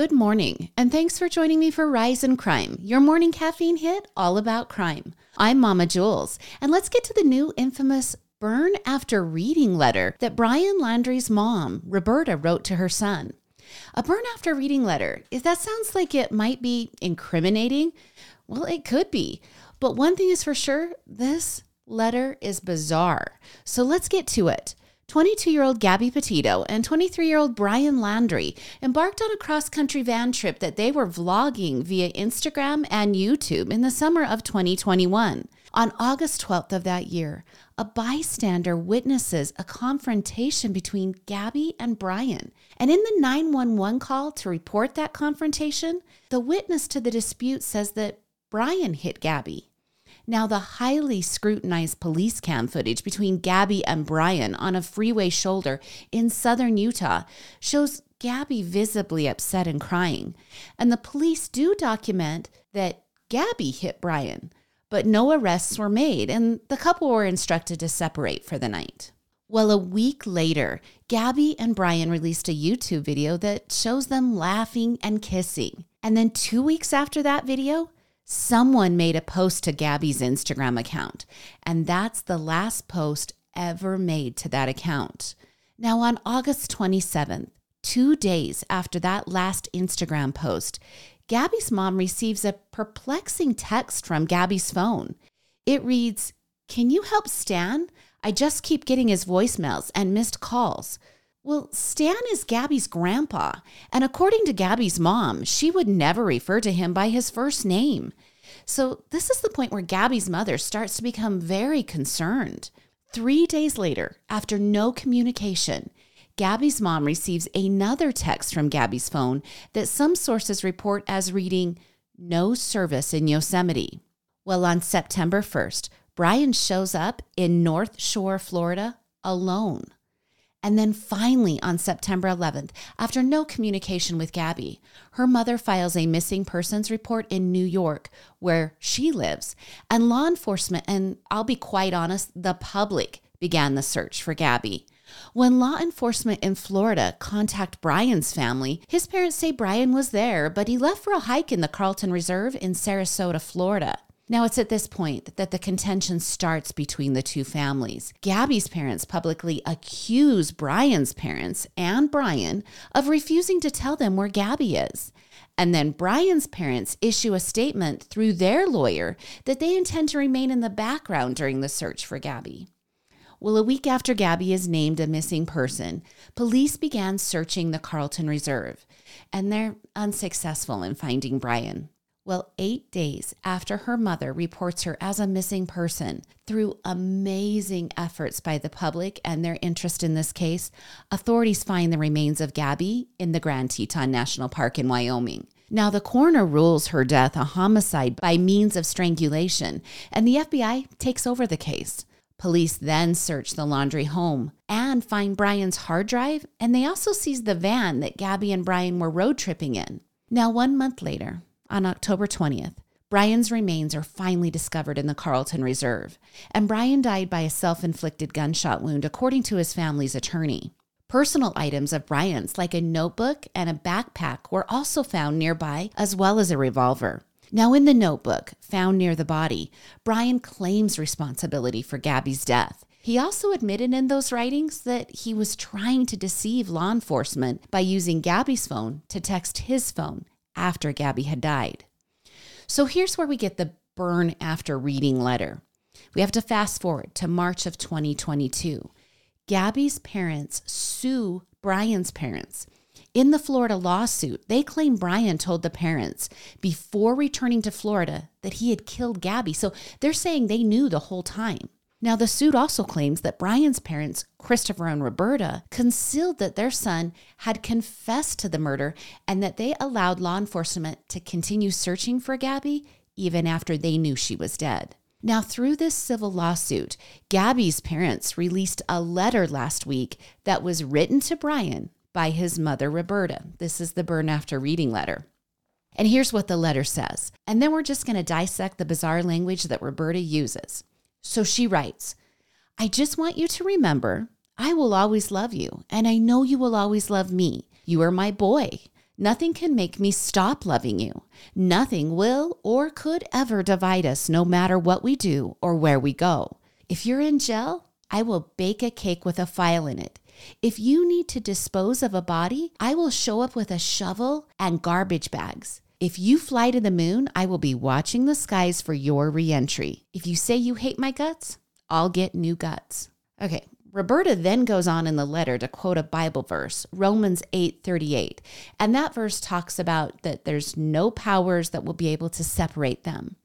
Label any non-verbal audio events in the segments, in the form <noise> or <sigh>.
Good morning, and thanks for joining me for Rise and Crime, your morning caffeine hit all about crime. I'm Mama Jules, and let's get to the new infamous burn after reading letter that Brian Laundrie's mom, Roberta, wrote to her son. A burn after reading letter, if that sounds like it might be incriminating, well, it could be. But one thing is for sure this letter is bizarre. So let's get to it. 22 year old Gabby Petito and 23 year old Brian Laundrie embarked on a cross country van trip that they were vlogging via Instagram and YouTube in the summer of 2021. On August 12th of that year, a bystander witnesses a confrontation between Gabby and Brian. And in the 911 call to report that confrontation, the witness to the dispute says that Brian hit Gabby. Now, the highly scrutinized police cam footage between Gabby and Brian on a freeway shoulder in southern Utah shows Gabby visibly upset and crying. And the police do document that Gabby hit Brian, but no arrests were made, and the couple were instructed to separate for the night. Well, a week later, Gabby and Brian released a YouTube video that shows them laughing and kissing. And then two weeks after that video, someone made a post to Gabby's Instagram account, and that's the last post ever made to that account. Now, on August 27th, two days after that last Instagram post, Gabby's mom receives a perplexing text from Gabby's phone. It reads, Can you help Stan? I just keep getting his voicemails and missed calls. Well, Stan is Gabby's grandpa, and according to Gabby's mom, she would never refer to him by his first name. So, this is the point where Gabby's mother starts to become very concerned. Three days later, after no communication, Gabby's mom receives another text from Gabby's phone that some sources report as reading, No service in Yosemite. Well, on September 1st, Brian shows up in North Shore, Florida, alone. And then finally, on September 11th, after no communication with Gabby, her mother files a missing persons report in New York, where she lives. And law enforcement, and I'll be quite honest, the public began the search for Gabby. When law enforcement in Florida contact Brian's family, his parents say Brian was there, but he left for a hike in the Carlton Reserve in Sarasota, Florida. Now, it's at this point that the contention starts between the two families. Gabby's parents publicly accuse Brian's parents and Brian of refusing to tell them where Gabby is. And then Brian's parents issue a statement through their lawyer that they intend to remain in the background during the search for Gabby. Well, a week after Gabby is named a missing person, police began searching the Carlton Reserve, and they're unsuccessful in finding Brian. Well, eight days after her mother reports her as a missing person, through amazing efforts by the public and their interest in this case, authorities find the remains of Gabby in the Grand Teton National Park in Wyoming. Now, the coroner rules her death a homicide by means of strangulation, and the FBI takes over the case. Police then search the Laundrie home and find Brian's hard drive, and they also seize the van that Gabby and Brian were road tripping in. Now, one month later, on October 20th, Brian's remains are finally discovered in the Carlton Reserve, and Brian died by a self inflicted gunshot wound, according to his family's attorney. Personal items of Brian's, like a notebook and a backpack, were also found nearby, as well as a revolver. Now, in the notebook found near the body, Brian claims responsibility for Gabby's death. He also admitted in those writings that he was trying to deceive law enforcement by using Gabby's phone to text his phone after Gabby had died. So here's where we get the burn after reading letter. We have to fast forward to March of 2022. Gabby's parents sue Brian's parents. In the Florida lawsuit, they claim Brian told the parents before returning to Florida that he had killed Gabby. So they're saying they knew the whole time. Now, the suit also claims that Brian's parents, Christopher and Roberta, concealed that their son had confessed to the murder and that they allowed law enforcement to continue searching for Gabby even after they knew she was dead. Now, through this civil lawsuit, Gabby's parents released a letter last week that was written to Brian by his mother, Roberta. This is the burn after reading letter. And here's what the letter says. And then we're just going to dissect the bizarre language that Roberta uses. So she writes, I just want you to remember I will always love you, and I know you will always love me. You are my boy. Nothing can make me stop loving you. Nothing will or could ever divide us, no matter what we do or where we go. If you're in jail, I will bake a cake with a file in it. If you need to dispose of a body, I will show up with a shovel and garbage bags. If you fly to the moon, I will be watching the skies for your reentry. If you say you hate my guts, I'll get new guts. Okay, Roberta then goes on in the letter to quote a Bible verse, Romans 8:38. And that verse talks about that there's no powers that will be able to separate them.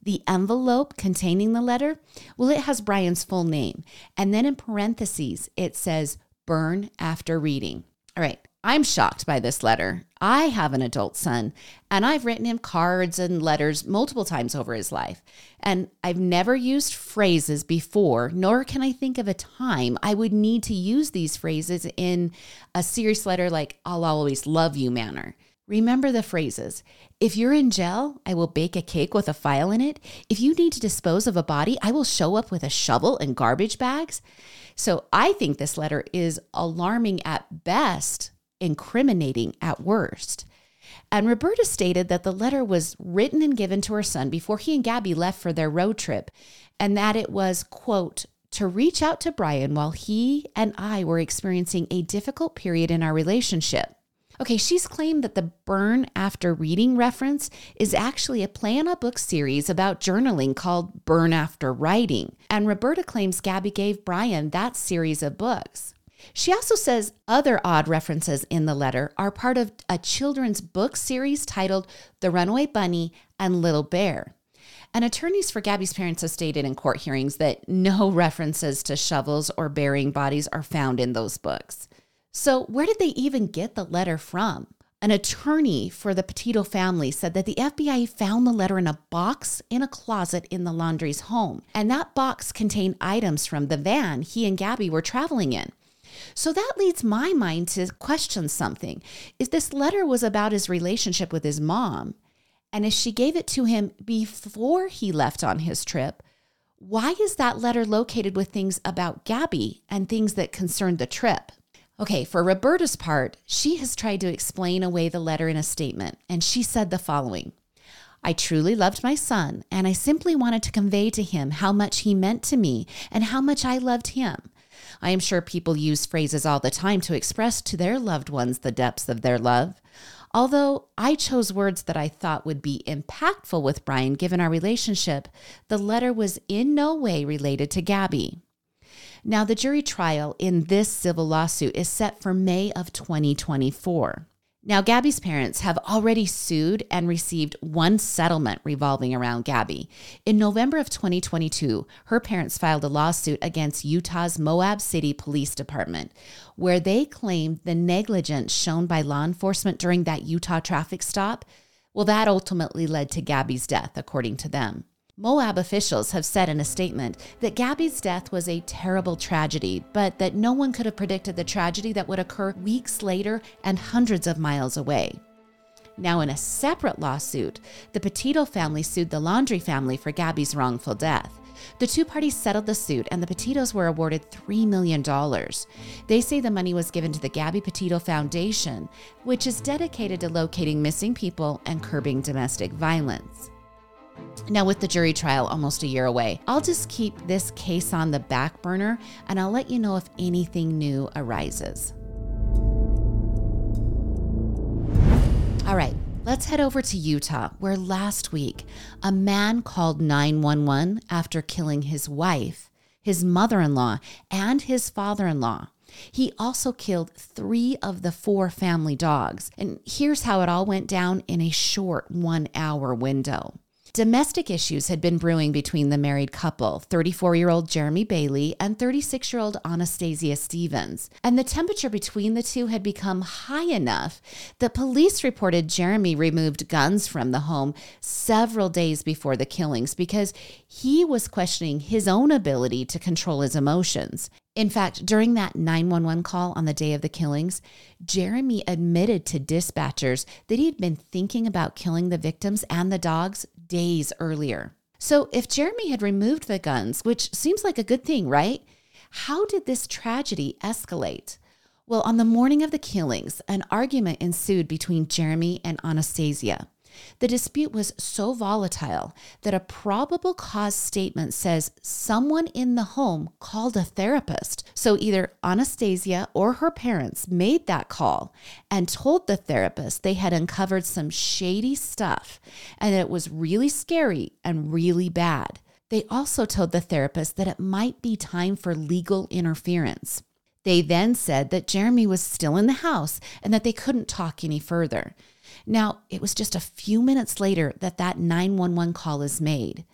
The envelope containing the letter, well it has Brian's full name. And then in parentheses it says burn after reading. All right. I'm shocked by this letter. I have an adult son, and I've written him cards and letters multiple times over his life. And I've never used phrases before, nor can I think of a time I would need to use these phrases in a serious letter like, I'll always love you manner. Remember the phrases. If you're in jail, I will bake a cake with a file in it. If you need to dispose of a body, I will show up with a shovel and garbage bags. So I think this letter is alarming at best incriminating at worst. And Roberta stated that the letter was written and given to her son before he and Gabby left for their road trip, and that it was, quote, to reach out to Brian while he and I were experiencing a difficult period in our relationship. Okay, she's claimed that the burn after reading reference is actually a play on a book series about journaling called Burn After Writing. And Roberta claims Gabby gave Brian that series of books. She also says other odd references in the letter are part of a children's book series titled The Runaway Bunny and Little Bear. And attorneys for Gabby's parents have stated in court hearings that no <laughs> references to shovels or burying bodies are found in those books. So, where did they even get the letter from? An attorney for the Petito family said that the FBI found the letter in a box in a closet in the Laundrie's home, and that box contained items from the van he and Gabby were traveling in. So that leads my mind to question something. If this letter was about his relationship with his mom, and if she gave it to him before he left on his trip, why is that letter located with things about Gabby and things that concern the trip? Okay, for Roberta's part, she has tried to explain away the letter in a statement, and she said the following I truly loved my son, and I simply wanted to convey to him how much he meant to me and how much I loved him. I am sure people use phrases all the time to express to their loved ones the depths of their love. Although I chose words that I thought would be impactful with Brian given our relationship, the letter was in no way related to Gabby. Now, the jury trial in this civil lawsuit is set for May of 2024. Now, Gabby's parents have already sued and received one settlement revolving around Gabby. In November of 2022, her parents filed a lawsuit against Utah's Moab City Police Department, where they claimed the negligence shown by law enforcement during that Utah traffic stop. Well, that ultimately led to Gabby's death, according to them. Moab officials have said in a statement that Gabby's death was a terrible tragedy, but that no one could have predicted the tragedy that would occur weeks later and hundreds of miles away. Now, in a separate lawsuit, the Petito family sued the Laundrie family for Gabby's wrongful death. The two parties settled the suit, and the Petitos were awarded $3 million. They say the money was given to the Gabby Petito Foundation, which is dedicated to locating missing people and curbing domestic violence. Now, with the jury trial almost a year away, I'll just keep this case on the back burner and I'll let you know if anything new arises. All right, let's head over to Utah, where last week a man called 911 after killing his wife, his mother in law, and his father in law. He also killed three of the four family dogs. And here's how it all went down in a short one hour window. Domestic issues had been brewing between the married couple, 34 year old Jeremy Bailey and 36 year old Anastasia Stevens. And the temperature between the two had become high enough that police reported Jeremy removed guns from the home several days before the killings because he was questioning his own ability to control his emotions. In fact, during that 911 call on the day of the killings, Jeremy admitted to dispatchers that he'd been thinking about killing the victims and the dogs days earlier. So, if Jeremy had removed the guns, which seems like a good thing, right? How did this tragedy escalate? Well, on the morning of the killings, an argument ensued between Jeremy and Anastasia. The dispute was so volatile that a probable cause statement says someone in the home called a therapist. So either Anastasia or her parents made that call and told the therapist they had uncovered some shady stuff and that it was really scary and really bad. They also told the therapist that it might be time for legal interference. They then said that Jeremy was still in the house and that they couldn't talk any further. Now, it was just a few minutes later that that 911 call is made.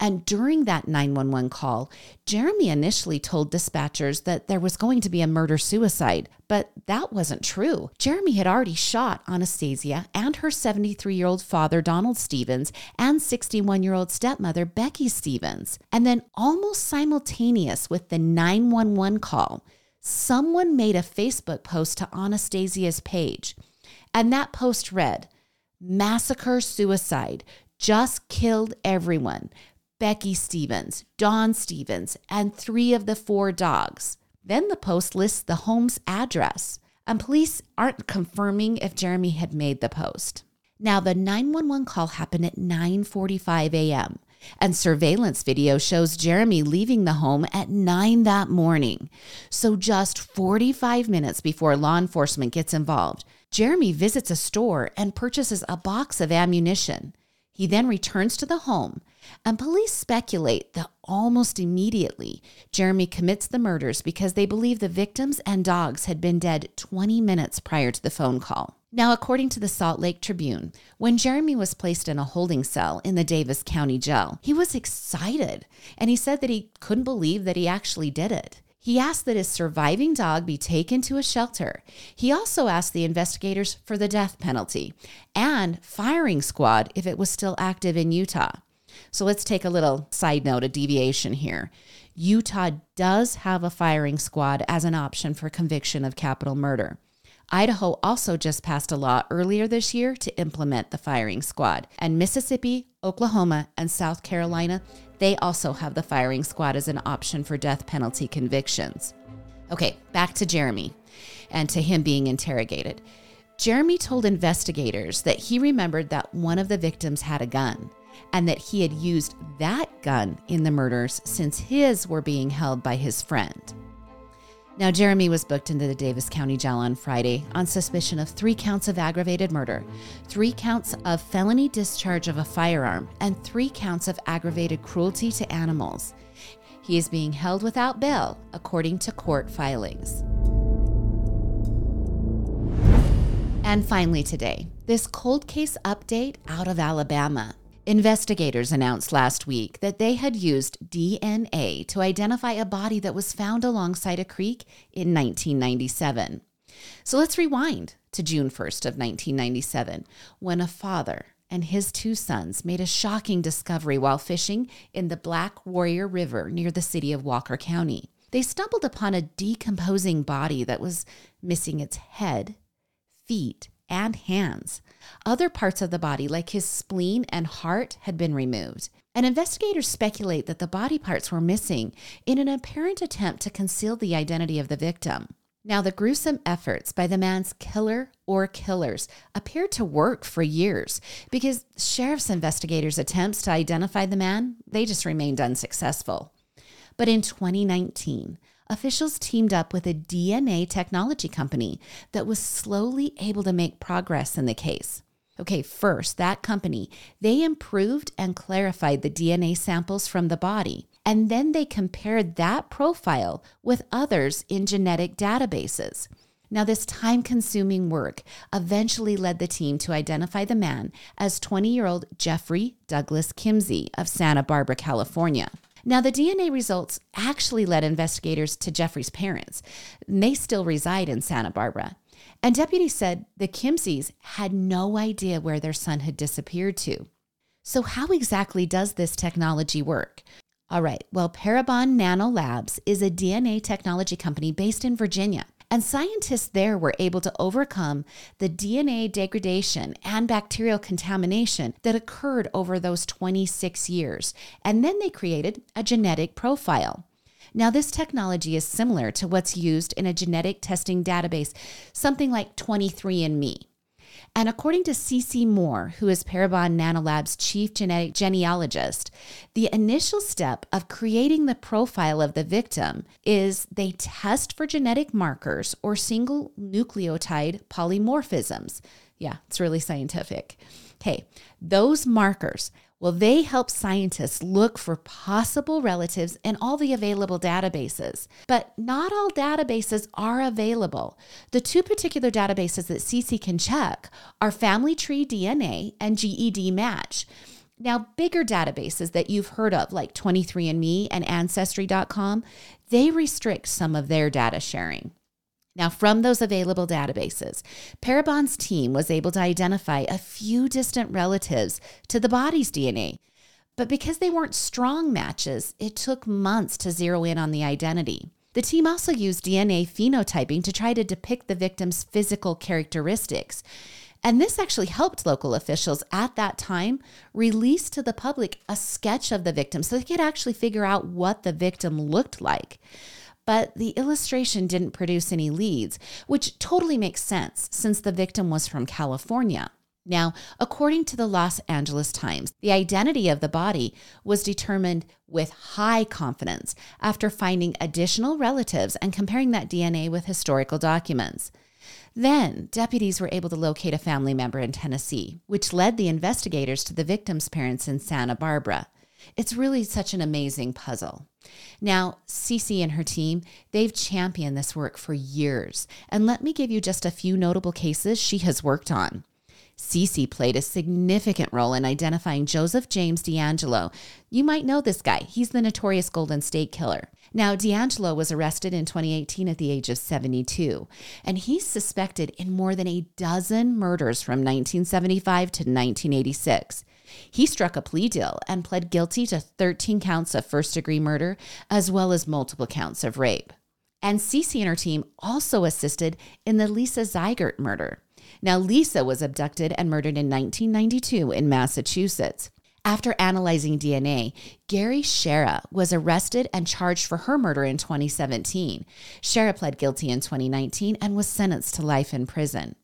And during that 911 call, Jeremy initially told dispatchers that there was going to be a murder suicide, but that wasn't true. Jeremy had already shot Anastasia and her 73 year old father, Donald Stevens, and 61 year old stepmother, Becky Stevens. And then, almost simultaneous with the 911 call, someone made a Facebook post to Anastasia's page. And that post read Massacre Suicide just killed everyone. Becky Stevens, Don Stevens, and three of the four dogs. Then the post lists the home's address, and police aren't confirming if Jeremy had made the post. Now, the 911 call happened at 9:45 a.m. And surveillance video shows Jeremy leaving the home at 9 that morning. So, just 45 minutes before law enforcement gets involved, Jeremy visits a store and purchases a box of ammunition. He then returns to the home, and police speculate that almost immediately Jeremy commits the murders because they believe the victims and dogs had been dead 20 minutes prior to the phone call. Now, according to the Salt Lake Tribune, when Jeremy was placed in a holding cell in the Davis County Jail, he was excited and he said that he couldn't believe that he actually did it. He asked that his surviving dog be taken to a shelter. He also asked the investigators for the death penalty and firing squad if it was still active in Utah. So let's take a little side note, a deviation here. Utah does have a firing squad as an option for conviction of capital murder. Idaho also just passed a law earlier this year to implement the firing squad. And Mississippi, Oklahoma, and South Carolina, they also have the firing squad as an option for death penalty convictions. Okay, back to Jeremy and to him being interrogated. Jeremy told investigators that he remembered that one of the victims had a gun and that he had used that gun in the murders since his were being held by his friend. Now, Jeremy was booked into the Davis County Jail on Friday on suspicion of three counts of aggravated murder, three counts of felony discharge of a firearm, and three counts of aggravated cruelty to animals. He is being held without bail, according to court filings. And finally, today, this cold case update out of Alabama. Investigators announced last week that they had used DNA to identify a body that was found alongside a creek in 1997. So let's rewind to June 1st of 1997 when a father and his two sons made a shocking discovery while fishing in the Black Warrior River near the city of Walker County. They stumbled upon a decomposing body that was missing its head, feet, and hands. Other parts of the body, like his spleen and heart, had been removed. And investigators speculate that the body parts were missing in an apparent attempt to conceal the identity of the victim. Now, the gruesome efforts by the man's killer or killers appeared to work for years because sheriff's investigators' attempts to identify the man, they just remained unsuccessful. But in 2019, officials teamed up with a DNA technology company that was slowly able to make progress in the case. Okay, first, that company, they improved and clarified the DNA samples from the body, and then they compared that profile with others in genetic databases. Now, this time consuming work eventually led the team to identify the man as 20 year old Jeffrey Douglas Kimsey of Santa Barbara, California. Now, the DNA results actually led investigators to Jeffrey's parents. They still reside in Santa Barbara. And deputies said the Kimseys had no idea where their son had disappeared to. So, how exactly does this technology work? All right, well, Parabon Nano Labs is a DNA technology company based in Virginia. And scientists there were able to overcome the DNA degradation and bacterial contamination that occurred over those 26 years. And then they created a genetic profile. Now, this technology is similar to what's used in a genetic testing database, something like 23andMe. And according to Cece Moore, who is Parabon Nanolab's chief genetic genealogist, the initial step of creating the profile of the victim is they test for genetic markers or single nucleotide polymorphisms. Yeah, it's really scientific. Okay, those markers well, they help scientists look for possible relatives in all the available databases. But not all databases are available. The two particular databases that Cece can check are Family Tree DNA and GEDmatch. Now, bigger databases that you've heard of, like 23andMe and Ancestry.com, they restrict some of their data sharing. Now, from those available databases, Parabon's team was able to identify a few distant relatives to the body's DNA. But because they weren't strong matches, it took months to zero in on the identity. The team also used DNA phenotyping to try to depict the victim's physical characteristics. And this actually helped local officials at that time release to the public a sketch of the victim so they could actually figure out what the victim looked like but the illustration didn't produce any leads, which totally makes sense since the victim was from California. Now, according to the Los Angeles Times, the identity of the body was determined with high confidence after finding additional relatives and comparing that DNA with historical documents. Then, deputies were able to locate a family member in Tennessee, which led the investigators to the victim's parents in Santa Barbara. It's really such an amazing puzzle. Now, Cece and her team, they've championed this work for years. And let me give you just a few notable cases she has worked on. Cece played a significant role in identifying Joseph James DeAngelo. You might know this guy. He's the notorious Golden State Killer. Now, DeAngelo was arrested in 2018 at the age of 72, and he's suspected in more than a dozen murders from 1975 to 1986. He struck a plea deal and pled guilty to 13 counts of first degree murder, as well as multiple counts of rape. And Cece and her team also assisted in the Lisa Ziegert murder. Now, Lisa was abducted and murdered in 1992 in Massachusetts. After analyzing DNA, Gary Schara was arrested and charged for her murder in 2017. Schara pled guilty in 2019 and was sentenced to life in prison.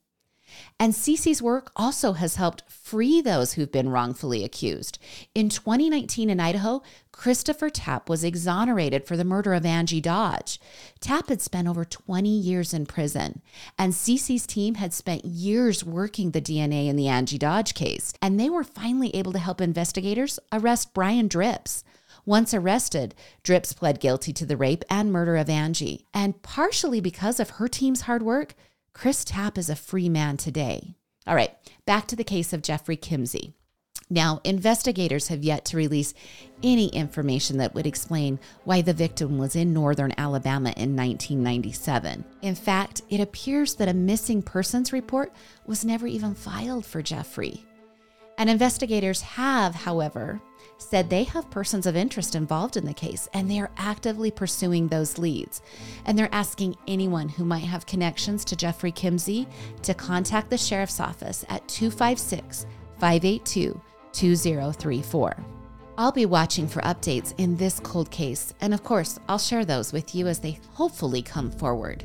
And Cece's work also has helped free those who've been wrongfully accused. In 2019 in Idaho, Christopher Tapp was exonerated for the murder of Angie Dodge. Tapp had spent over 20 years in prison, and Cece's team had spent years working the DNA in the Angie Dodge case, and they were finally able to help investigators arrest Brian Dripps. Once arrested, Dripps pled guilty to the rape and murder of Angie. And partially because of her team's hard work, Chris Tapp is a free man today. All right, back to the case of Jeffrey Kimsey. Now, investigators have yet to release any information that would explain why the victim was in northern Alabama in 1997. In fact, it appears that a missing persons report was never even filed for Jeffrey. And investigators have, however, said they have persons of interest involved in the case and they are actively pursuing those leads. And they're asking anyone who might have connections to Jeffrey Kimsey to contact the sheriff's office at 256 582 2034. I'll be watching for updates in this cold case, and of course, I'll share those with you as they hopefully come forward.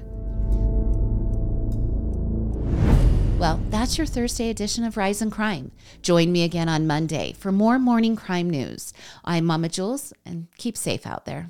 Well, that's your Thursday edition of Rise and Crime. Join me again on Monday for more morning crime news. I'm Mama Jules, and keep safe out there.